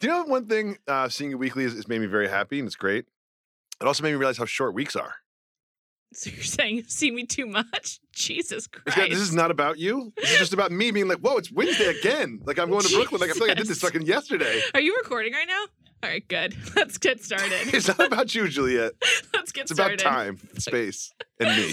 Do you know one thing? Uh, seeing you weekly has, has made me very happy, and it's great. It also made me realize how short weeks are. So you're saying you've seen me too much? Jesus Christ! got- this is not about you. This is just about me being like, "Whoa, it's Wednesday again!" Like I'm going to Brooklyn. Like I feel like I did this Jesus. fucking yesterday. Are you recording right now? All right, good. Let's get started. It's not about you, Juliet. Let's get It's about started. time, space, and me.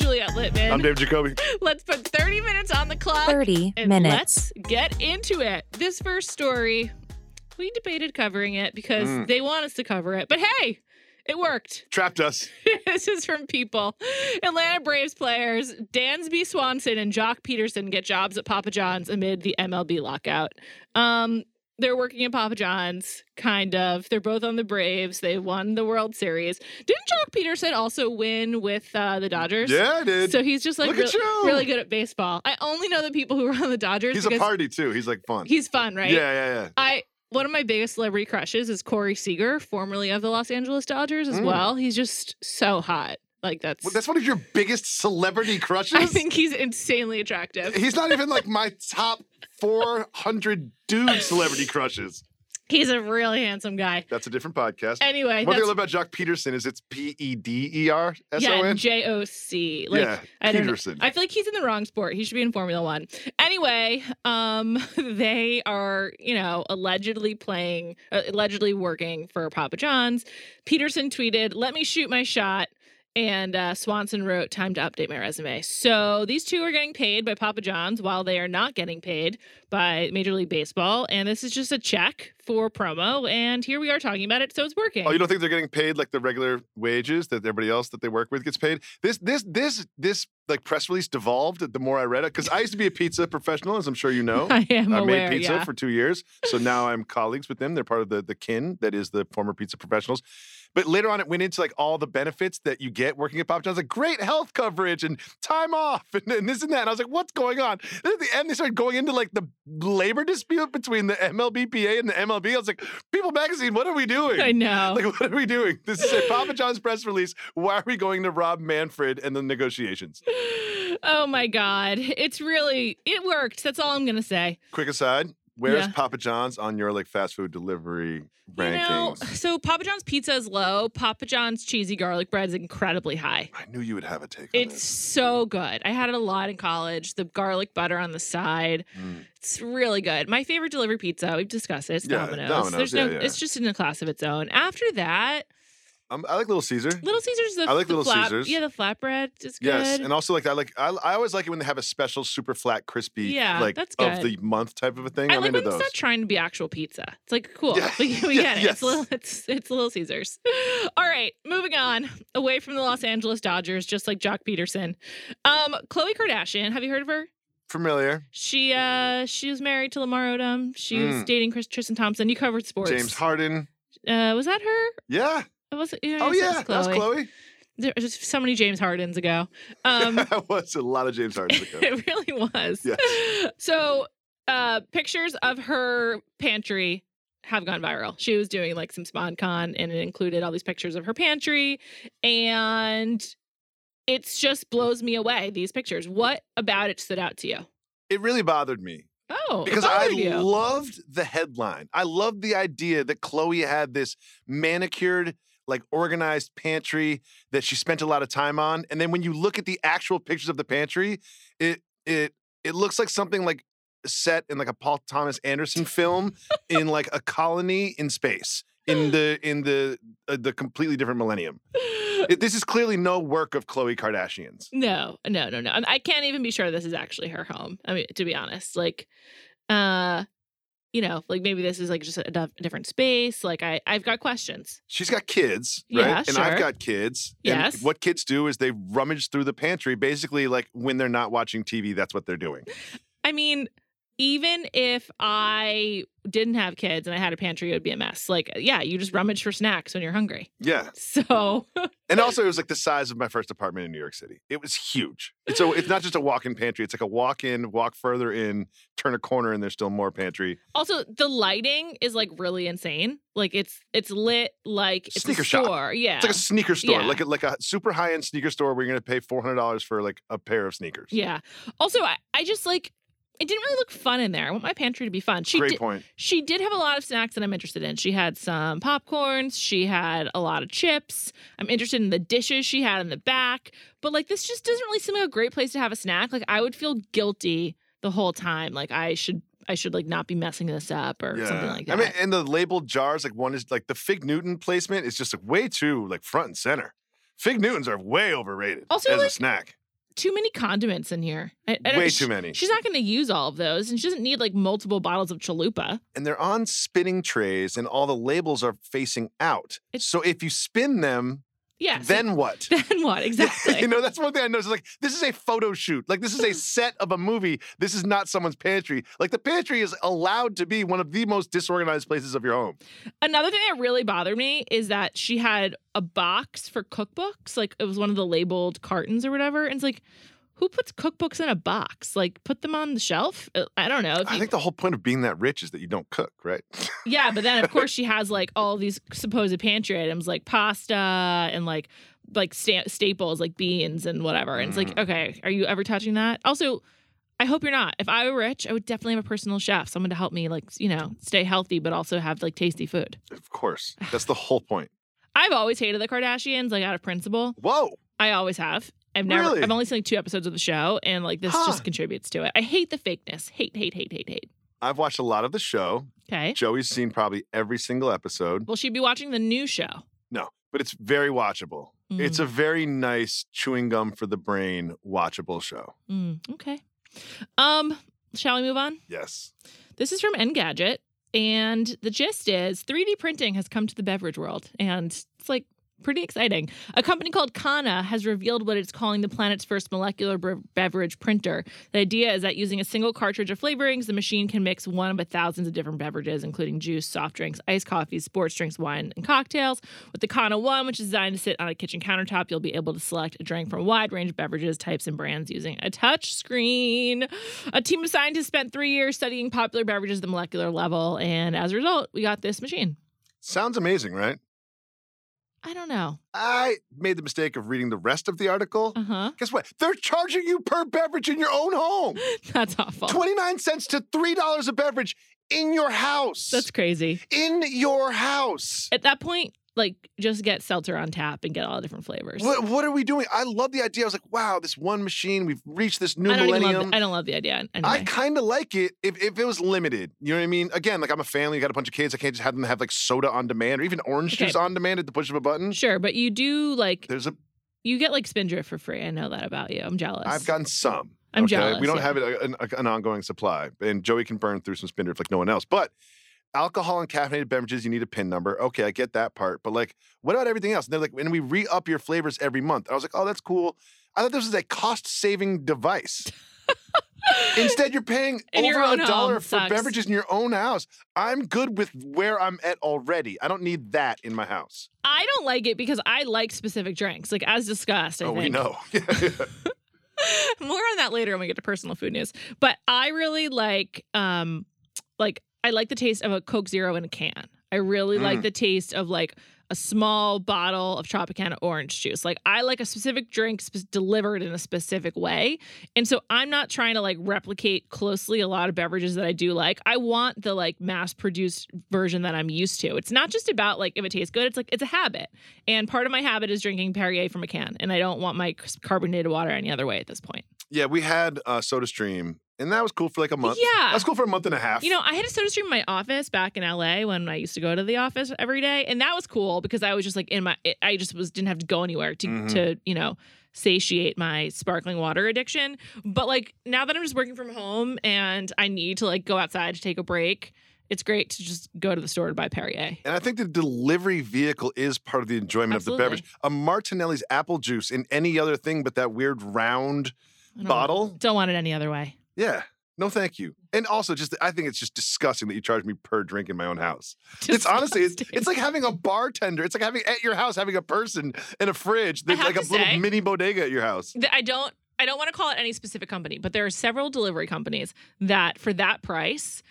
Juliet Litman. I'm Dave Jacoby. Let's put 30 minutes on the clock. 30 and minutes. Let's get into it. This first story, we debated covering it because Mm. they want us to cover it. But hey, it worked. Trapped us. this is from people. Atlanta Braves players Dansby Swanson and Joc Pederson get jobs at Papa John's amid the MLB lockout. Um, they're working at Papa John's, kind of. They're both on the Braves. They won the World Series. Didn't Joc Pederson also win with uh, the Dodgers? Yeah, I did. So he's just like Look real- at you. really good at baseball. I only know the people who are on the Dodgers. He's a party too. He's like fun. He's fun, right? Yeah, yeah, yeah. I one of my biggest celebrity crushes is Corey Seager, formerly of the Los Angeles Dodgers as Mm. well. He's just so hot. Like that's, Well, that's one of your biggest celebrity crushes. I think he's insanely attractive. he's not even like my top 400 dude celebrity crushes. He's a really handsome guy. That's a different podcast. Anyway, One thing I love about Joc Pederson is it's P E D E R S O yeah, N. J O C. Like Yeah, I. Pederson. I feel like he's in the wrong sport. He should be in Formula One. Anyway, um, they are, you know, allegedly playing, uh, allegedly working for Papa John's. Pederson tweeted, "Let me shoot my shot." And uh, Swanson wrote, "Time to update my resume." So these two are getting paid by Papa John's, while they are not getting paid by Major League Baseball. And this is just a check for promo. And here we are talking about it, so it's working. Oh, you don't think they're getting paid like the regular wages that everybody else that they work with gets paid? This, this, this, this like press release devolved the more I read it because I used to be a pizza professional, as I'm sure you know. I am I aware. made pizza yeah. for two years, so now I'm colleagues with them. They're part of the the kin that is the former pizza professionals. But later on, it went into like all the benefits that you get working at Papa John's, like great health coverage and time off and, and this and that. And I was like, what's going on? Then at the end, they started going into like the labor dispute between the MLBPA and the MLB. I was like, People Magazine, what are we doing? I know. Like, what are we doing? This is a Papa John's press release. Why are we going to Rob Manfred and the negotiations? oh my god it's really it worked that's all i'm gonna say Quick aside, where's Yeah. Papa John's on your like fast food delivery rankings? you know so papa john's pizza is low papa john's cheesy garlic bread is incredibly high I knew you would have a take on it's this. so good i had it a lot in college the garlic butter on the side Mm. it's really good my favorite delivery pizza we've discussed it it's Yeah, domino's, Domino's, there's yeah, no it's just in a class of its own after that Um, I like Little Caesar. Little Caesars. The, I like the Little flap, Caesars. Yeah, the flatbread is good. Yes, and also like I like I, I always like it when they have a special super flat crispy Yeah, like that's of the month type of a thing. I I'm like into when it's not trying to be actual pizza. It's like cool. Yeah, We, we yeah, get it. yes. It's little. It's it's Little Caesars. All right, moving on away from the Los Angeles Dodgers, just like Joc Pederson. Um, Khloe Kardashian. Have you heard of her? Familiar. She uh she was married to Lamar Odom. She was Mm. dating Chris Tristan Thompson. You covered sports. James Harden. Uh, was that her? Yeah. It was yeah, Oh I said it yeah, was that was Khloe. There was just so many James Hardens ago. Um, that was a lot of James Hardens ago. it really was. Yes. So, uh, pictures of her pantry have gone viral. She was doing like some SponCon, and it included all these pictures of her pantry, and it's just blows me away. These pictures. What about it stood out to you? It really bothered me Oh, because I you. loved the headline. I loved the idea that Khloe had this manicured, like organized pantry that she spent a lot of time on. And then when you look at the actual pictures of the pantry, it it it looks like something like set in like a Paul Thomas Anderson film in like a colony in space in the in the uh, the completely different millennium. It- this is clearly no work of Khloe Kardashian's. No, no, no, no. I, I can't even be sure this is actually her home. I mean, to be honest, like, uh, you know, like maybe this is like just a, dif- different space. Like, I, I've got questions. She's got kids, right? Yeah, and I've got kids. Yes. And what kids do is they rummage through the pantry. Basically, like when they're not watching TV, that's what they're doing. I mean, even if I didn't have kids and I had a pantry, it would be a mess. Like, yeah, you just rummage for snacks when you're hungry. Yeah. So, And also, it was like the size of my first apartment in New York City. It was huge. So it's not just a walk-in pantry. It's like a walk-in, walk further in, turn a corner, and there's still more pantry. also the lighting is like really insane. Like, it's it's lit like it's Sneaker a shop. store. Yeah, It's like a sneaker store, Yeah. like a, like a super high-end sneaker store where you're gonna pay four hundred dollars for like a pair of sneakers. yeah. Also, I, I just like it didn't really look fun in there. I want my pantry to be fun. She Great did, point. She did have a lot of snacks that I'm interested in. She had some popcorns. She had a lot of chips. I'm interested in the dishes she had in the back. But like, this just doesn't really seem like a great place to have a snack. Like, I would feel guilty the whole time. Like, I should, I should like not be messing this up or something like that. I mean, and the labeled jars, like one is like the Fig Newton placement is just like way too like front and center. Fig Newtons are way overrated Also, as a snack. Too many condiments in here. I, I Way too many. She's not going to use all of those, and she doesn't need like multiple bottles of chalupa. And they're on spinning trays, and all the labels are facing out. It's- so if you spin them, Yeah. so- then what? then what exactly? you know, that's one thing I noticed. Like, this is a photo shoot. Like, this is a set of a movie. This is not someone's pantry. Like, the pantry is allowed to be one of the most disorganized places of your home. Another thing that really bothered me is that she had a box for cookbooks. Like it was one of the labeled cartons or whatever. And it's like, who puts cookbooks in a box? Like put them on the shelf? Uh, I don't know. If I you- think the whole point of being that rich is that you don't cook, right? yeah, but then of course she has like all these supposed pantry items like pasta and like like sta- staples like beans and whatever. And it's like, Mm. okay, are you ever touching that? Also, I hope you're not. If I were rich, I would definitely have a personal chef, someone to help me like, you know, stay healthy but also have like tasty food. Of course. That's the whole point. I've always hated the Kardashians, like out of principle. Whoa. I always have. I've never. Really? I've only seen like two episodes of the show, and like this Huh. just contributes to it. I hate the fakeness. Hate, hate, hate, hate, hate. I've watched a lot of the show. Okay. Joey's seen probably every single episode. Will she'd be watching the new show? No, but it's very watchable. It's a very nice chewing gum for the brain watchable show. Mm, okay. Um, shall we move on? Yes. This is from Engadget, and the gist is 3D printing has come to the beverage world, and it's like pretty exciting. A company called Cana has revealed what it's calling the planet's first molecular bre- beverage printer. The idea is that using a single cartridge of flavorings, the machine can mix one of thousands of different beverages, including juice, soft drinks, iced coffees, sports drinks, wine, and cocktails. With the Cana One, which is designed to sit on a kitchen countertop, you'll be able to select a drink from a wide range of beverages, types, and brands using a touch screen. A team of scientists spent three years studying popular beverages at the molecular level, and as a result, we got this machine. Sounds amazing, right? I don't know. I made the mistake of reading the rest of the article. Uh huh. Guess what? They're charging you per beverage in your own home. That's awful. 29 cents to $3 a beverage in your house. That's crazy. in your house. At that point, like just get seltzer on tap and get all the different flavors. What, what are we doing? I love the idea. I was like, wow, this one machine, we've reached this new I millennium. The, I don't love the idea. Anyway. I kind of like it if, if it was limited. You know what I mean? Again, like I'm a family, I got a bunch of kids. I can't just have them have like soda on demand or even orange Okay. juice on demand at the push of a button. sure, but you do like There's a you get like Spindrift for free. I know that about you. I'm jealous. I've gotten some. I'm okay? jealous, We don't yeah. have it an, an ongoing supply, and Joey can burn through some spindrift like no one else. But alcohol and caffeinated beverages, you need a pin number. Okay, I get that part. But like, what about everything else? And they're like, and we re up your flavors every month. I was like, oh, that's cool. I thought this was a cost saving device. Instead, you're paying In over a dollar for beverages in your own house. I'm good with where I'm at already. I don't need that in my house. I don't like it because I like specific drinks, like as discussed. I oh, think. we know. More on that later when we get to personal food news. But I really like um like I like the taste of a Coke Zero in a can. I really like Mm. the taste of like a small bottle of Tropicana orange juice. Like I like a specific drink sp- delivered in a specific way. And so I'm not trying to like replicate closely a lot of beverages that I do like. I want the like mass produced version that I'm used to. It's not just about like if it tastes good, it's like it's a habit. And part of my habit is drinking Perrier from a can. And I don't want my carbonated water any other way at this point. yeah, we had uh, Soda Stream, and that was cool for like a month. Yeah. That's cool for a month and a half. You know, I had a soda stream in my office back in LA when I used to go to the office every day, and that was cool because I was just like in my, I just was didn't have to go anywhere to Mhm. to you know satiate my sparkling water addiction. But like now that I'm just working from home and I need to like go outside to take a break, it's great to just go to the store to buy Perrier. And I think the delivery vehicle is part of the enjoyment Absolutely. of the beverage. A Martinelli's apple juice in any other thing but that weird round don't bottle. Want, don't want it any other way. Yeah. No, thank you. And also, just I think it's just disgusting that you charge me per drink in my own house. It's honestly, it's, it's like having a bartender. It's like having at your house having a person in a fridge. Have like a to little say- mini bodega at your house. I don't I don't want to call it any specific company, but there are several delivery companies that for that price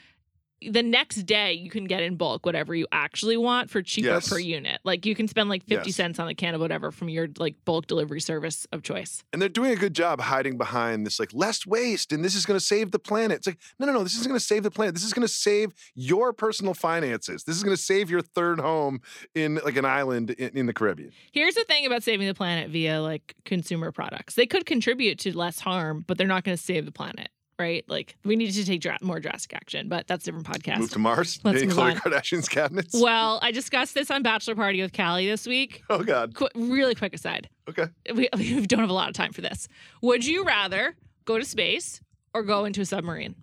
the next day you can get in bulk whatever you actually want for cheaper Yes. per unit. Like you can spend like 50 Yes. cents on a can of whatever from your like bulk delivery service of choice. And they're doing a good job hiding behind this like less waste and this is going to save the planet. It's like, no, no, no, this isn't going to save the planet. This is going to save your personal finances. This is going to save your third home in like an island in, in the Caribbean. Here's the thing about saving the planet via like consumer products. They could contribute to less harm, but they're not going to save the planet, right? Like we need to take dra- more drastic action, but that's a different podcast. Move to Mars. Let's in move Khloe on. Kardashian's cabinets. well, I discussed this on Bachelor Party with Callie this week. Oh God. Qu- really quick aside. Okay. we, we don't have a lot of time for this. Would you rather go to space or go into a submarine?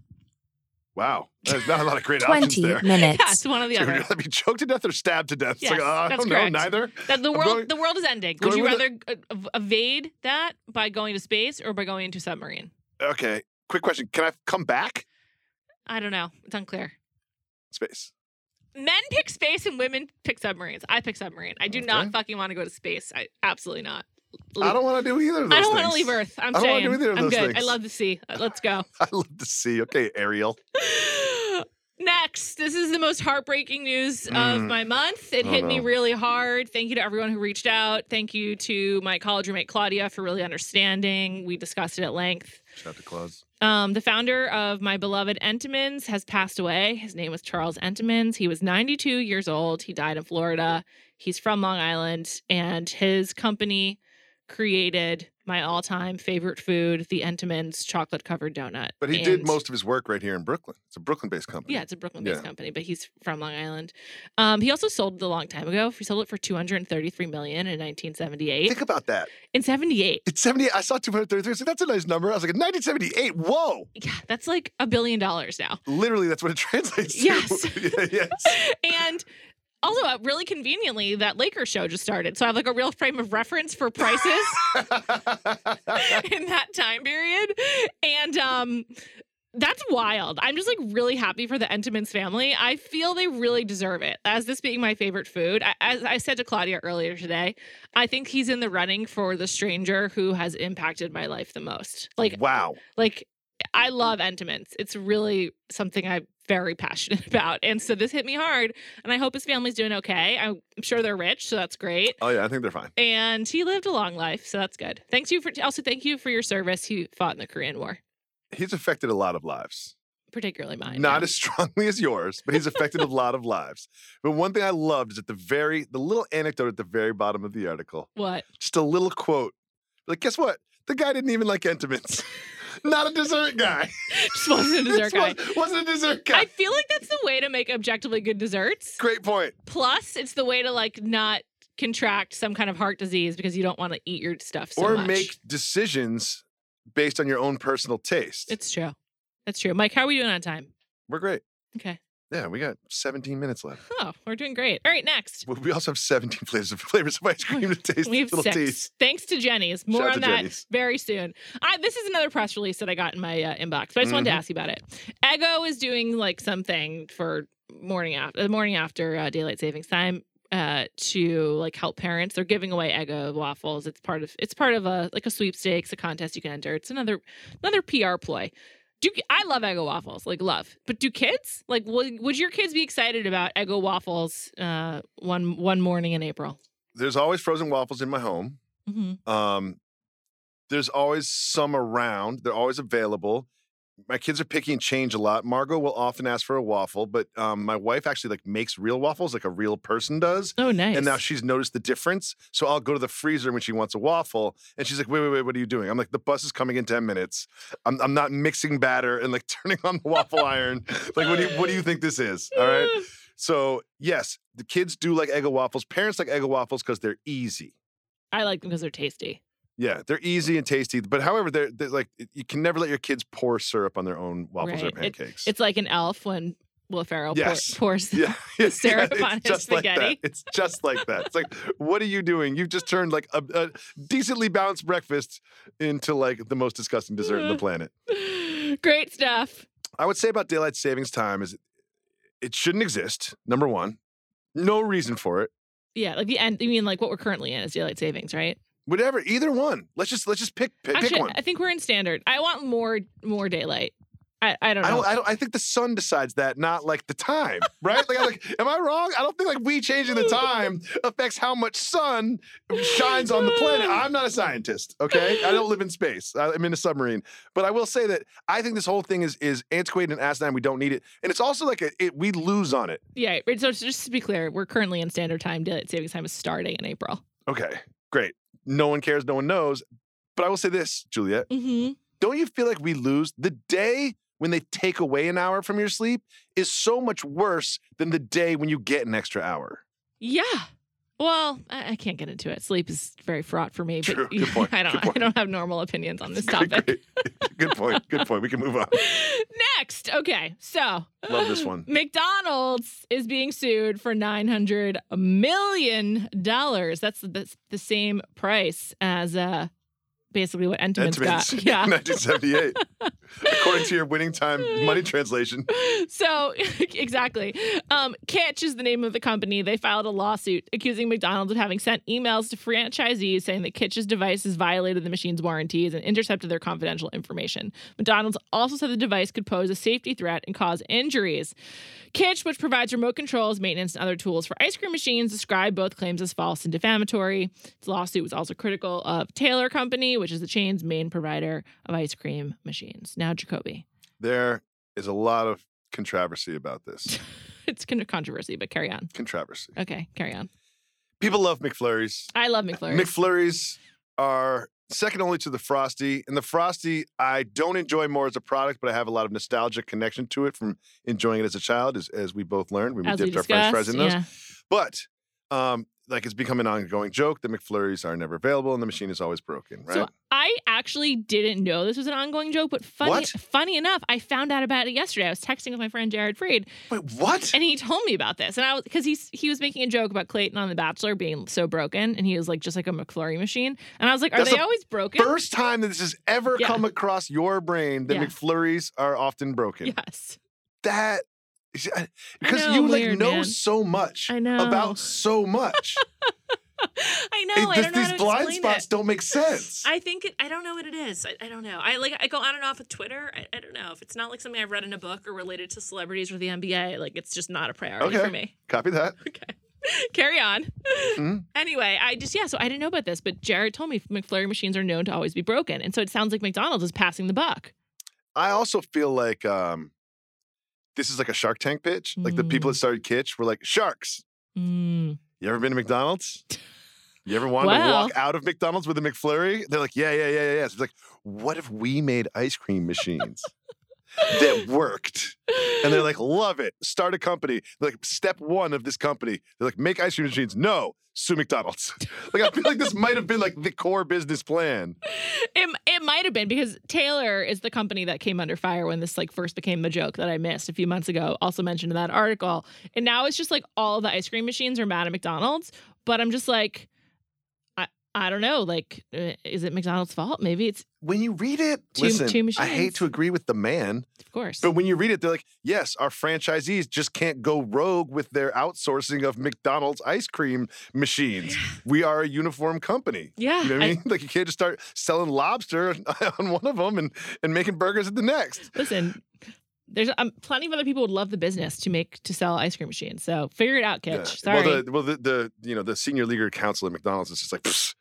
Wow. There's not a lot of great options 20 there. minutes. Yes, one or the other. Would you other. rather be choked to death or stabbed to death? It's like, Yes, uh, I that's don't know, neither. That the I'm world, going- the world is ending. Would going you with rather uh, ev- evade that by going to space or by going into a submarine? Okay. Quick question. Can I come back? I don't know. It's unclear. Space. Men pick space and women pick submarines. I pick submarine. I do Okay. not fucking want to go to space. I absolutely not. I don't want to do either of those I don't want want to leave Earth. I'm I don't wanna saying. do either of I'm those good. I love the sea. Uh, Let's go. I love the sea. Okay, Ariel. Next, this is the most heartbreaking news of Mm. my month. It Oh, hit me really hard. Thank you to everyone who reached out. Thank you to my college roommate Claudia for really understanding. We discussed it at length. Shout out to Claus. Um, the founder of my beloved Entenmann's has passed away. His name was Charles Entenmann's. He was 92 years old. He died in Florida. He's from Long Island, and his company created my all-time favorite food, the Entenmann's chocolate covered donut. But he did most of his work right here in Brooklyn. It's a Brooklyn-based company. yeah, it's a Brooklyn-based Yeah. company, but he's from Long Island. Um, he also sold it a long time ago. He sold it for 233 million in 1978. Think about that. In 78, It's 78. I saw 233. I was like, that's a nice number. I was like, 1978. Whoa. yeah, that's like a billion dollars now. Literally, that's what it translates to. Yes. yeah, yes. And also, uh, really conveniently, that Lakers show just started. So I have like a real frame of reference for prices in that time period. And um that's wild. I'm just like really happy for the Entenmann's family. I feel they really deserve it. As this being my favorite food, I, as I said to Claudia earlier today, I think he's in the running for the stranger who has impacted my life the most. Like, wow. like I love Entenmann's. It's really something I'm very passionate about. And so this hit me hard. And I hope his family's doing okay. I'm sure they're rich, so that's great. Oh, yeah, I think they're fine. And he lived a long life, so that's good. Thanks you for also thank you for your service. He fought in the Korean War. He's affected a lot of lives. particularly mine. Not as strongly as yours, but he's affected a lot of lives. But one thing I loved is at the very, the little anecdote at the very bottom of the article, what? just a little quote. Like, guess what? The guy didn't even like Entenmann's. Not a dessert guy. Just wasn't a dessert guy. Was, wasn't a dessert guy. I feel like that's the way to make objectively good desserts. Great point. Plus, it's the way to like not contract some kind of heart disease because you don't want to eat your stuff so or much. make decisions based on your own personal taste. It's true. That's true. Mike, how are we doing on time? We're great. Okay. Yeah, we got 17 minutes left. Oh, we're doing great. All right, next. We- also have 17 flavors of flavors of ice cream to taste. We have little six. teas. Thanks to Jeni's. More Shout on that Jeni's. very soon. I, this is another press release that I got in my uh, inbox, but I just wanted to Mhm. ask you about it. Eggo is doing like something for morning after the morning after uh, daylight savings time uh, to like help parents. They're giving away Eggo waffles. It's part of it's part of a like a sweepstakes, a contest you can enter. It's another another PR ploy. Do I love Eggo waffles? Like love, but do kids like would, would your kids be excited about Eggo waffles uh, one one morning in April? There's always frozen waffles in my home. Mm-hmm. Um, there's always some around. They're always available. My kids are picky and change a lot. Margot will often ask for a waffle, but um, my wife actually like makes real waffles like a real person does. Oh, nice. And now she's noticed the difference. So I'll go to the freezer when she wants a waffle, and she's like, "Wait, wait, wait! What are you doing?" I'm like, "The bus is coming in ten minutes. I'm, I'm not mixing batter and like turning on the waffle iron. Like, what do you what do you think this is? All right." So yes, the kids do like Eggo waffles. Parents like Eggo waffles because they're easy. I like them because they're tasty. Yeah, they're easy and tasty. But however, they're, they're like you can never let your kids pour syrup on their own waffles or Right. It- pancakes. It's like an elf when Will Ferrell pour- pours. yeah, yeah, syrup it's on his just like spaghetti. that. It's just like that. It's like, what are you doing? You've just turned like a, a decently balanced breakfast into like the most disgusting dessert on the planet. Great stuff. I would say about daylight savings time is it shouldn't exist. Number one, no reason for it. Yeah, like the end. You mean like what we're currently in is daylight savings, right? Whatever, either one. Let's just let's just pick pick, pick one. I think we're in standard. I want more more daylight. I, I don't I know. don't, I don't. I think the sun decides that, not like the time, right? Like, like, am I wrong? I don't think like we changing the time affects how much sun shines on the planet. I'm not a scientist, okay? I don't live in space. I- I'm in a submarine, but I will say that I think this whole thing is is antiquated and asinine. We don't need it, and it's also like a, it, we lose on it. yeah. right, So just to be clear, we're currently in standard time. Daylight savings time is starting in April. Okay, great. No one cares. No one knows. But I will say this, Juliet. Mm-hmm. don't you feel like we lose the day when they take away an hour from your sleep is so much worse than the day when you get an extra hour Yeah. Well, I, I can't get into it. Sleep is very fraught for me. True. But Good point. I don't. Good point. I don't have normal opinions on this topic. good point good point we can move on Next, okay, so Love this one. McDonald's is being sued for nine hundred million dollars. That's the, the same price as uh, basically what Entenmann's got. Yeah. 1978 according to your winning time money translation So exactly. Um, Kytch is the name of the company. They filed a lawsuit accusing McDonald's of having sent emails to franchisees saying that Kytch's devices violated the machine's warranties and intercepted their confidential information. McDonald's also said the device could pose a safety threat and cause injuries. Kytch, which provides remote controls, maintenance, and other tools for ice cream machines, described both claims as false and defamatory. Its lawsuit was also critical of Taylor Company, which is the chain's main provider of ice cream machines. Now, Jacoby. there is a lot of controversy about this It's kind of controversy, but carry on. controversy Okay, carry on. people love mcflurries I love McFlurry. mcflurries are second only to the frosty and the frosty i don't enjoy more as a product but i have a lot of nostalgic connection to it from enjoying it as a child as, as we both learned when we As we dipped our french fries in those yeah. But um, like it's become an ongoing joke that McFlurries are never available and the machine is always broken, right? So I actually didn't know this was an ongoing joke, but funny, What? funny enough, I found out about it yesterday. I was texting with my friend Jared Freed, Wait, what? and he told me about this. And I was because he's he was making a joke about Clayton on The Bachelor being so broken, and he was like just like a McFlurry machine. And I was like, are That's they the always broken? First time that this has ever Yeah. come across your brain that Yeah. McFlurries are often broken. yes, That because you like know man. so much I know. about so much. I know. It- I this- know these blind spots it. don't make sense. I think it, I don't know what it is. I, I don't know. I like I go on and off with Twitter. I, I don't know if it's not like something I've read in a book or related to celebrities or the NBA. Like it's just not a priority Okay. for me. Copy that. Okay. Carry on. Mhm. Anyway, I just yeah, so I didn't know about this, but Jared told me McFlurry machines are known to always be broken. And so it sounds like McDonald's is passing the buck. I also feel like um, this is like a Shark Tank pitch. Like the people that started Kytch were like, sharks. Mm. You ever been to McDonald's? You ever wanted to walk out of McDonald's with a McFlurry? They're like, yeah, yeah, yeah, yeah. yeah. So it's like, what if we made ice cream machines that worked? And they're like, love it. Start a company. Like, step one of this company. They're like, make ice cream machines. No, sue McDonald's. like, I feel like this might have been like the core business plan. It, it might have been because Taylor is the company that came under fire when this like first became a joke that I missed a few months ago, also mentioned in that article. And now it's just like all the ice cream machines are mad at McDonald's. But I'm just like, I don't know. Like, uh, is it McDonald's fault? Maybe it's When you read it, Two- listen, two I hate to agree with the man, of course. but when you read it, they're like, yes, our franchisees just can't go rogue with their outsourcing of McDonald's ice cream machines. We are a uniform company. yeah. You know what I mean? Like you can't just start selling lobster on one of them and, and making burgers at the next. listen, there's um, plenty of other people would love the business to make to sell ice cream machines. So figure it out, Kytch. Yeah. Sorry. Well, the well the, the you know the senior leaguer council at McDonald's is just like, "Psst,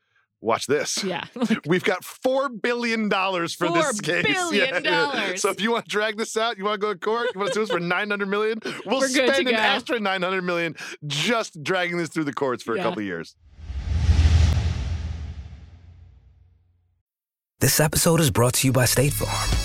watch this. yeah. We've got four billion dollars for Four this case. billion dollars. So if you want to drag this out, you want to go to court, you want to sue us for nine hundred million, we'll We're spend an extra nine hundred million just dragging this through the courts for Yeah. a couple of years. This episode is brought to you by State Farm.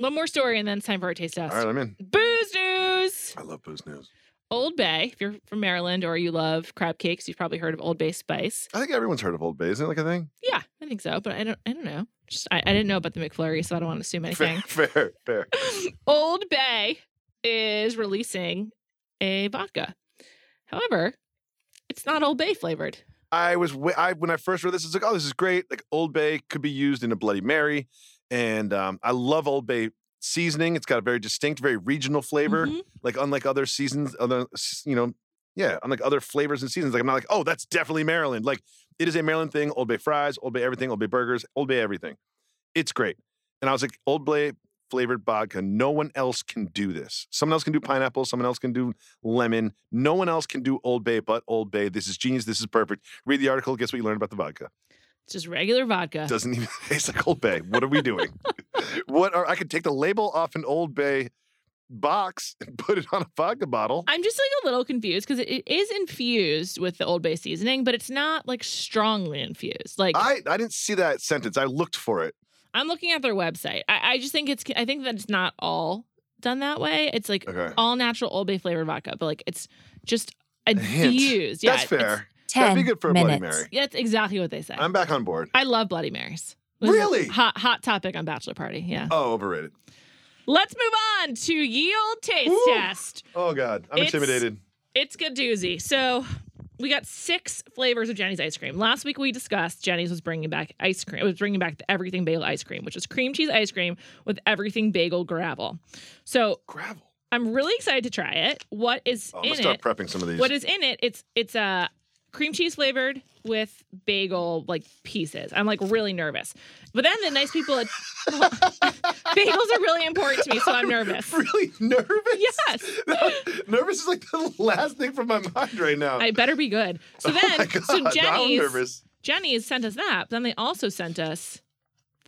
One more story, and then it's time for our taste test. All right, I'm in. Booze news. I love booze news. Old Bay. If you're from Maryland or you love crab cakes, you've probably heard of Old Bay Spice. I think everyone's heard of Old Bay, isn't it like a thing? Yeah, I think so, but I don't. I don't know. Just I, I didn't know about the McFlurry, so I don't want to assume anything. Fair, fair, fair. Old Bay is releasing a vodka. However, it's not Old Bay flavored. I was I when I first read this, it's like, oh, this is great. Like Old Bay could be used in a Bloody Mary, and um, I love Old Bay seasoning. It's got a very distinct, very regional flavor. Mhm. Like unlike other seasons, other you know, yeah, unlike other flavors and seasons. Like I'm not like, oh, that's definitely Maryland. Like it is a Maryland thing. Old Bay fries, Old Bay everything, Old Bay burgers, Old Bay everything. It's great. And I was like, Old Bay flavored vodka. No one else can do this. Someone else can do pineapple. Someone else can do lemon. No one else can do Old Bay but Old Bay. This is genius. This is perfect. Read the article. Guess what you learned about the vodka? Just regular vodka. Doesn't even taste like Old Bay. What are we doing? what are I could take the label off an Old Bay box and put it on a vodka bottle. I'm just like a little confused because it, it is infused with the Old Bay seasoning, but it's not like strongly infused. Like I, I didn't see that sentence. I looked for it. I'm looking at their website. I, I just think it's I think that it's not all done that way. It's like Okay. all natural Old Bay flavored vodka, but like it's just infused. Yeah, That's fair. 10 That'd be good for a Bloody. Mary. Yeah, that's exactly what they say. I'm back on board. I love Bloody Marys. This is a Really? hot hot topic on Bachelor Party. Yeah. Oh, overrated. Let's move on to Yield Taste Woo. Test. Oh God, I'm It's- intimidated. It's good doozy. So we got six flavors of Jeni's ice cream. Last week we discussed Jeni's was bringing back ice cream. It was bringing back the everything bagel ice cream, which is cream cheese ice cream with everything bagel gravel. So Gravel. I'm really excited to try it. What is Oh, I'm in gonna start it? prepping some of these. What is in it? It's it's a cream cheese flavored with bagel like pieces. I'm like really nervous. But then the nice people at bagels are really important to me, so I'm nervous. Really nervous? Yes. nervous is like the last thing from my mind right now. I better be good. So oh then, God, so I'm Jeni's. Jeni's sent us that. But then they also sent us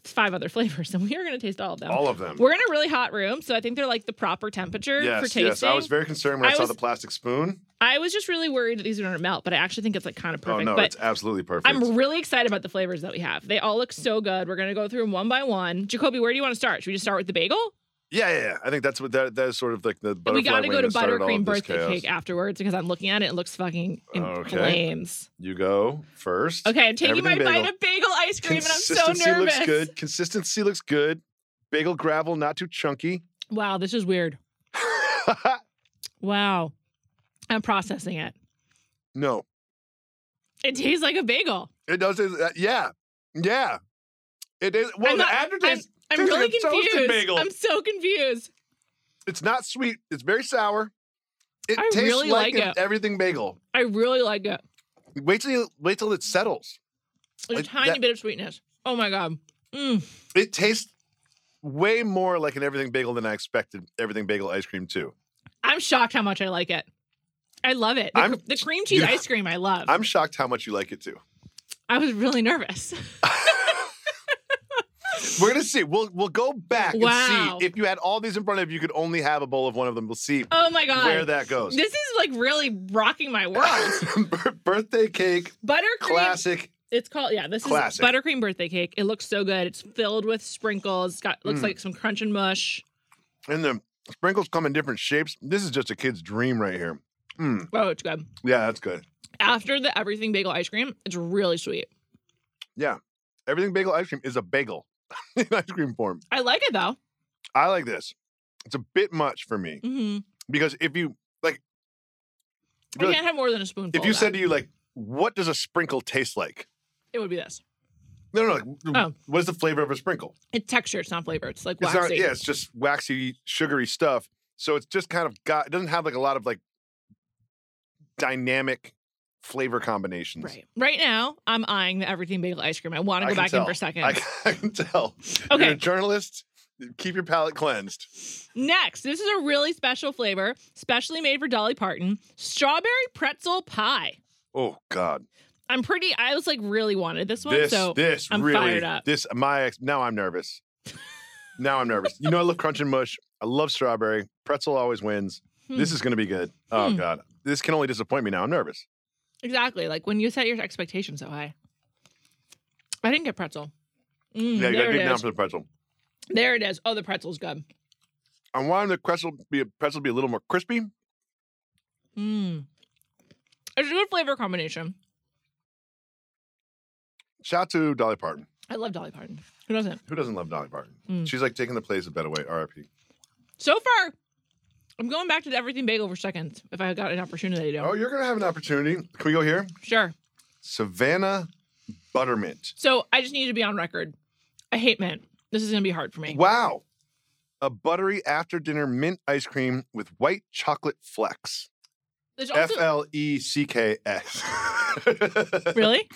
five other flavors, and we are going to taste all of them. All of them. We're in a really hot room, so I think they're like the proper temperature yes, for tasting. yes. I was very concerned when I, I saw was- the plastic spoon. I was just really worried that these are going to melt, but I actually think it's like kind of oh, perfect. oh no, but it's absolutely perfect. I'm really excited about the flavors that we have. They all look so good. We're going to go through them one by one. Jacoby, where do you want to start? Should we just start with the bagel? Yeah, yeah, yeah. I think that's what that that is sort of like the butterfly we got to go to that started all buttercream birthday chaos. cake afterwards because I'm looking at it. It looks fucking in Okay. flames. You go first. Okay, I'm taking Everything my bagel. bite of bagel ice cream, and I'm so Consistency nervous. looks good. Consistency looks good. Bagel gravel, not too chunky. Wow, this is weird. Wow, I'm processing it. no, It tastes like a bagel. it does. Uh, yeah, yeah. It is. Well, the aftertaste. I'm really like a confused. bagel. I'm so confused. It's not sweet. It's very sour. It I tastes really like, like an it. everything bagel. I really like it. Wait till you, wait till it settles. There's a Like tiny that- bit of sweetness. Oh my god. Mm. It tastes way more like an everything bagel than I expected. Everything bagel ice cream too. I'm shocked how much I like it. I love it. The, the cream cheese know, ice cream I love. I'm shocked how much you like it too. I was really nervous. We're gonna see. We'll we'll go back Wow. and see if you had all these in front of you. You could only have a bowl of one of them. We'll see Oh my god. where that goes. This is like really rocking my world. Birthday cake, Buttercream. classic. It's called yeah. This Classic. is buttercream birthday cake. It looks so good. It's filled with sprinkles. It's got looks Mm. like some crunch and mush. And the sprinkles come in different shapes. This is just a kid's dream right here. Mm, Oh, it's good. yeah, that's good. After the everything bagel ice cream, it's really sweet. Yeah. Everything bagel ice cream is a bagel in ice cream form. I like it though. I like this. It's a bit much for me hmm because if you like, Good. can't have more than a spoonful. if you said that. to you like, what does a sprinkle taste like? it would be this. No, no, like, Oh. what is the flavor of a sprinkle? It's texture. It's not flavor. It's like It's waxy. not, yeah, it's just waxy, sugary stuff. So it's just kind of got, it doesn't have like a lot of like dynamic flavor combinations. Right. Right now, I'm eyeing the everything bagel ice cream. I want to go back tell. in for seconds. I, I can tell. Okay. You're a journalist. Keep your palate cleansed. Next, this is a really special flavor, specially made for Dolly Parton strawberry pretzel pie. Oh God. I'm pretty, I was like, really wanted this one. This, so this I'm really, fired up. this my ex. Now I'm nervous. now I'm nervous. You know, I love crunch and mush. I love strawberry. Pretzel always wins. Hmm. This is going to be good. Oh Hmm. God, this can only disappoint me now. I'm nervous. Exactly like when you set your expectations so high. I didn't get pretzel. Mm, yeah, you got there to dig down for the pretzel. There it is. Oh, the pretzel's good. I wanted the pretzel be pretzel be a little more crispy. Mm. It's a good flavor combination. Shout out to Dolly Parton. I love Dolly Parton. Who doesn't? Who doesn't love Dolly Parton? Mm. She's like taking the place of Betty White. R.I.P. So far, I'm going back to the everything bagel for seconds if I got an opportunity to. Oh, you're gonna have an opportunity. Can we go here? Sure. Savannah Buttermint. So I just need to be on record. I hate mint. This is going to be hard for me. Wow. A buttery after dinner mint ice cream with white chocolate flecks. F L E C K S. really.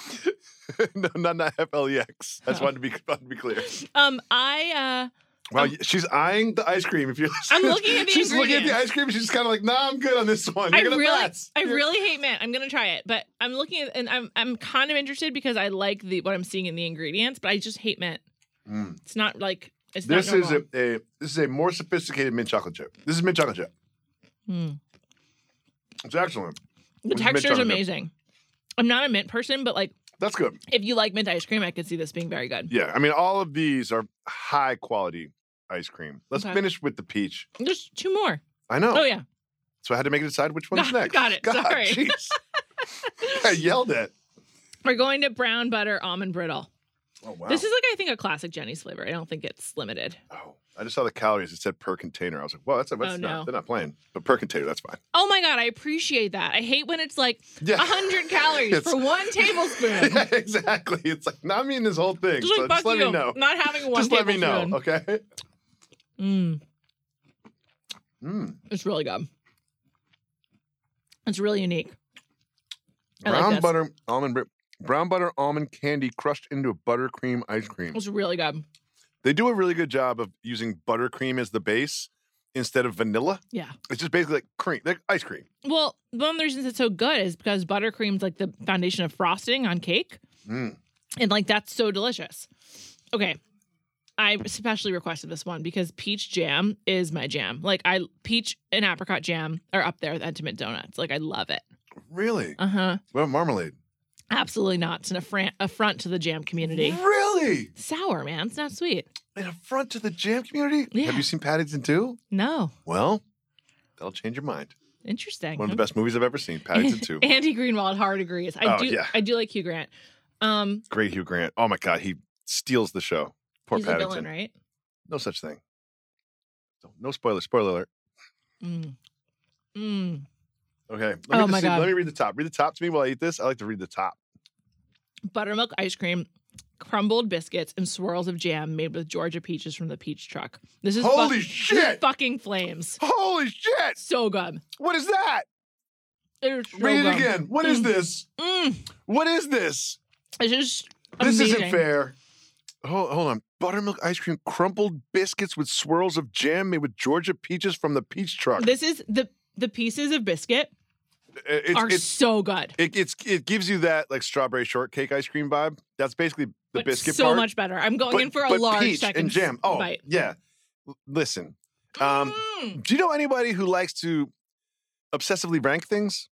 no, not, not F L E X. I just wanted to be, wanted to be clear. Um, I Wow, Um, she's eyeing the ice cream. If you're, I'm looking at the she's looking at the ice cream. She's just kind of like, Nah, I'm good on this one. uh, I You're gonna really, pass. I You're- really hate mint. I'm gonna try it, but I'm looking at and I'm I'm kind of interested because I like the what I'm seeing in the ingredients, but I just hate mint. Mm. It's not like it's This not is a, a this is a more sophisticated mint chocolate chip. This is mint chocolate chip. Mm. It's excellent. The It's texture is chocolate chip. amazing. I'm not a mint person, but like That's good. if you like mint ice cream, I could see this being very good. Yeah, I mean, all of these are high quality ice cream. Let's Okay. finish with the peach. There's two more. I know. Oh yeah. So I had to make it decide which one's next. got it. God, Sorry. jeez. I yelled at. We're going to brown butter almond brittle. Oh wow. This is like I think a classic Jeni's flavor. I don't think it's limited. Oh, I just saw the calories. It said per container. I was like, well, that's, that's Oh, not. no. They're not playing, but per container, that's fine. Oh my god, I appreciate that. I hate when it's like Yeah. hundred calories for one tablespoon. yeah, exactly. It's like not mean this whole thing. Just so like just let you, me know. not having one Just let me know, okay? Mm, Mm. it's really good. It's really unique. I brown this. butter almond brown butter almond candy crushed into a buttercream ice cream. It's really good. They do a really good job of using buttercream as the base instead of vanilla. Yeah. It's just basically like cream, like ice cream. Well, one of the reasons it's so good is because buttercream's like the foundation of frosting on cake. Mm. And like that's so delicious. Okay. I especially requested this one because peach jam is my jam. Like I peach and apricot jam are up there with Entenmann's donuts. Like I love it. Really? Uh-huh. What about marmalade? Absolutely not. It's an affront, affront to the jam community. Really? Sour, man. It's not sweet. An affront to the jam community? Yeah. Have you seen Paddington 2? No. Well, that'll change your mind. Interesting. One of the best movies I've ever seen, Paddington 2. Andy Greenwald hard agrees. I Oh, do yeah. I do like Hugh Grant. Um Great Hugh Grant. Oh my God, he steals the show. Poor he's Paddington. villain, right? No such thing. So, no spoiler. Spoiler alert. Mm. Mm. Okay. Let me Oh my see- God. Let me read the top. Read the top to me while I eat this. I like to read the top. Buttermilk ice cream, crumbled biscuits, and swirls of jam made with Georgia peaches from the peach truck. This is Holy fuck- shit! fucking flames. Holy shit! So good. What is that? It is so read it good. again. What is Mm. this? Mm. What is this? It's just This isn't fair. Hold, hold on. Buttermilk ice cream, crumbled biscuits with swirls of jam made with Georgia peaches from the peach truck. This is the the pieces of biscuit it's, are it's, so good. it, it's, it gives you that like strawberry shortcake ice cream vibe. That's basically the but biscuit so part. much better. I'm going but, in for a large peach second and jam. Oh, bite. yeah. Listen, um, Mm. do you know anybody who likes to obsessively rank things?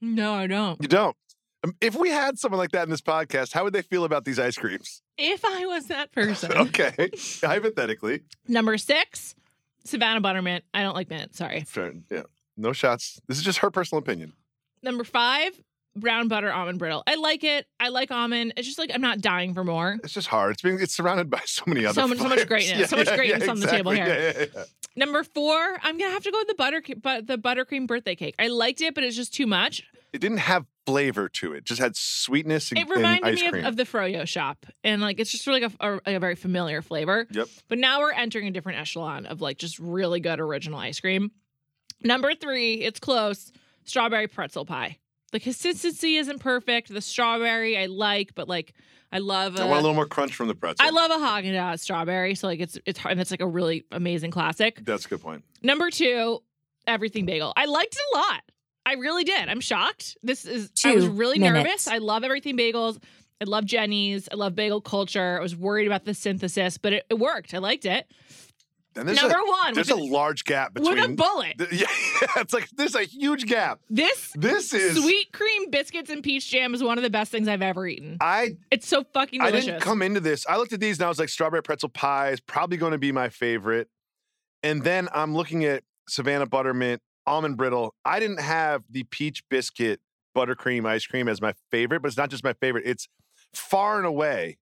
No, I don't. You don't. Um, If we had someone like that in this podcast, how would they feel about these ice creams? If I was that person. Okay, hypothetically. Number six, Savannah Buttermint. I don't like mint. Sorry. Fair, yeah, no shots. This is just her personal opinion. Number five, brown butter almond brittle. I like it. I like almond. It's just like I'm not dying for more. It's just hard. It's being it's surrounded by so many other So much- so much greatness. So much greatness on the table here. Yeah, yeah, yeah. Number four, I'm gonna have to go with the butter, but the buttercream birthday cake. I liked it, but it's just too much. It didn't have flavor to it; just had sweetness and, It and reminded ice me of, cream. of the Froyo shop, and like it's just really like a, a, a very familiar flavor. Yep. But now we're entering a different echelon of like just really good original ice cream. Number three, it's close. Strawberry pretzel pie. The consistency isn't perfect. The strawberry I like, but like I love. I a- want a little more crunch from the pretzel. I love a Haagen Dazs strawberry, so like it's it's hard, and it's like a really amazing classic. That's a good point. Number two, everything bagel. I liked it a lot. I really did. I'm shocked. This is I was really minutes. nervous. I love everything bagels. I love Jeni's. I love bagel culture. I was worried about the synthesis, but it, it worked. I liked it. And there's Number a, one, There's a a- large gap between With a bullet. the- yeah, it's like there's a huge gap. This This is sweet cream biscuits and peach jam is one of the best things I've ever eaten. I It's so fucking I didn't come into this. I looked at these and I was like, strawberry pretzel pie is probably going to be my favorite. And then I'm looking at Savannah Buttermint, almond brittle. I didn't have the peach biscuit buttercream ice cream as my favorite, but it's not just my favorite. It's far and away.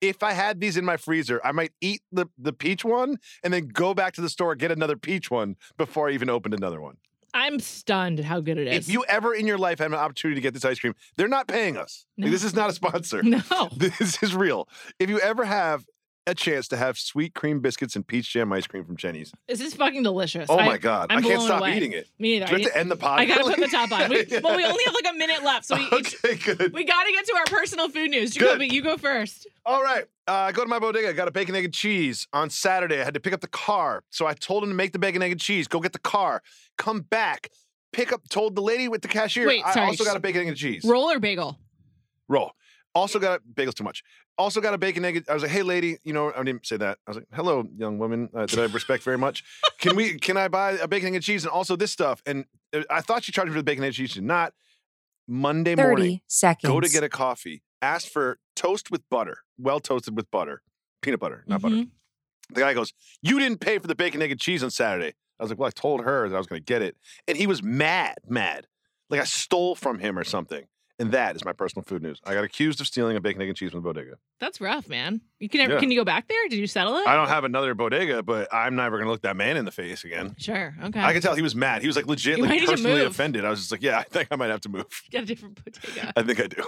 If I had these in my freezer, I might eat the, the peach one and then go back to the store, get another peach one before I even opened another one. I'm stunned at how good it is. If you ever in your life have an opportunity to get this ice cream, they're not paying us. Like, this is not a sponsor. no. This is real. If you ever have a chance to have sweet cream biscuits and peach jam ice cream from Jeni's, This is fucking delicious. oh I- my god, I'm I can't stop away. eating it. Me either. Do we I, have to end the podcast? I gotta put the top on. We, well, we only have like a minute left, so we each, good. we gotta get to our personal food news. Jacoby, you go first. All right. Uh, I go to my bodega. I got a bacon, egg, and cheese on Saturday. I had to pick up the car. So I told him to make the bacon, egg, and cheese. Go get the car. Come back. Pick up, told the lady with the cashier. Wait, I also got a bacon, egg, and cheese. Roll or bagel? Roll. Also got a bagels too much. Also got a bacon egg. I was like, hey lady, you know, I didn't say that. I was like, hello, young woman uh, that I respect very much. Can we? Can I buy a bacon egg and cheese and also this stuff? And uh, I thought she charged me for the bacon egg and cheese. She did not. Monday 30 morning, seconds. go to get a coffee. Ask for toast with butter, well toasted with butter, peanut butter, not butter. Mhm. The guy goes, "You didn't pay for the bacon, egg, and cheese on Saturday." I was like, "Well, I told her that I was going to get it," and he was mad, mad, like I stole from him or something. And that is my personal food news. I got accused of stealing a bacon, egg, and cheese from the bodega. That's rough, man. You can never, Yeah. can you go back there? Did you settle it? I don't have another bodega, but I'm never going to look that man in the face again. Sure. Okay. I could tell he was mad. He was like legit, You might like need to personally move. offended. I was just like, "Yeah, I think I might have to move." get a different bodega. I think I do.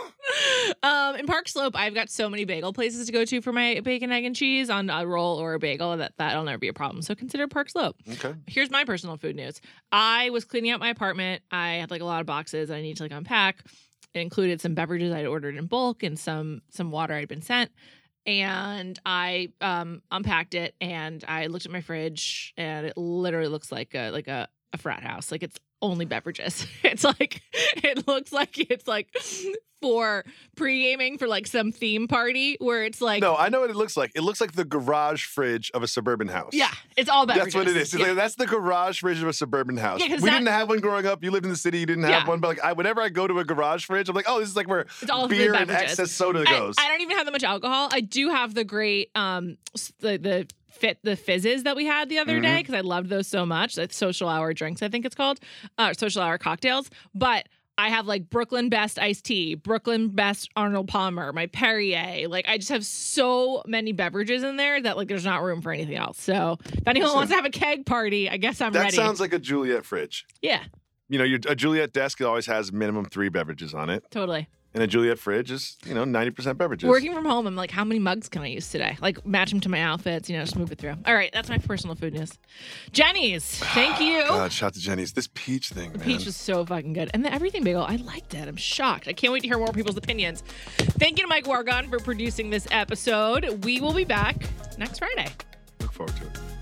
um, in Park Slope, I've got so many bagel places to go to for my bacon, egg, and cheese on a roll or a bagel that that'll never be a problem. So consider Park Slope. Okay. Here's my personal food news. I was cleaning out my apartment. I had like a lot of boxes I need to like unpack. It included some beverages I'd ordered in bulk and some some water I'd been sent. And I um, unpacked it and I looked at my fridge and it literally looks like a like a, a frat house. Like it's only beverages. It's like it looks like it's like for pre-gaming for like some theme party where it's like no, I know what it looks like. It looks like the garage fridge of a suburban house. yeah, it's all beverages. That's what it is. It's Yeah. like, that's the garage fridge of a suburban house. Yeah, we that- didn't have one growing up. You lived in the city. You didn't have Yeah. one. But like, I, whenever I go to a garage fridge, I'm like, oh, this is like where It's all beer and excess soda I- goes. I, don't even have that much alcohol. I do have the great um the the fit the fizzes that we had the other Mm-hmm. day because I loved those so much. The social hour drinks, I think it's called, uh, social hour cocktails. But I have like Brooklyn Best iced tea, Brooklyn Best Arnold Palmer, my Perrier. Like I just have so many beverages in there that like there's not room for anything else. So if anyone Listen. wants to have a keg party, I guess I'm that ready. sounds like a Juliet fridge. yeah, You know, your, a Juliet desk always has minimum three beverages on it, totally. And a Juliet fridge is you know ninety percent beverages. Working from home, I'm like, how many mugs can I use today? Like, match them to my outfits, you know, just move it through. All right, that's my personal food news. Jeni's, thank you. God, shout to Jeni's. This peach thing, the man. peach was so fucking good. And the everything bagel, I liked it. I'm shocked. I can't wait to hear more people's opinions. Thank you to Mike Wargon for producing this episode. We will be back next Friday. Look forward to it.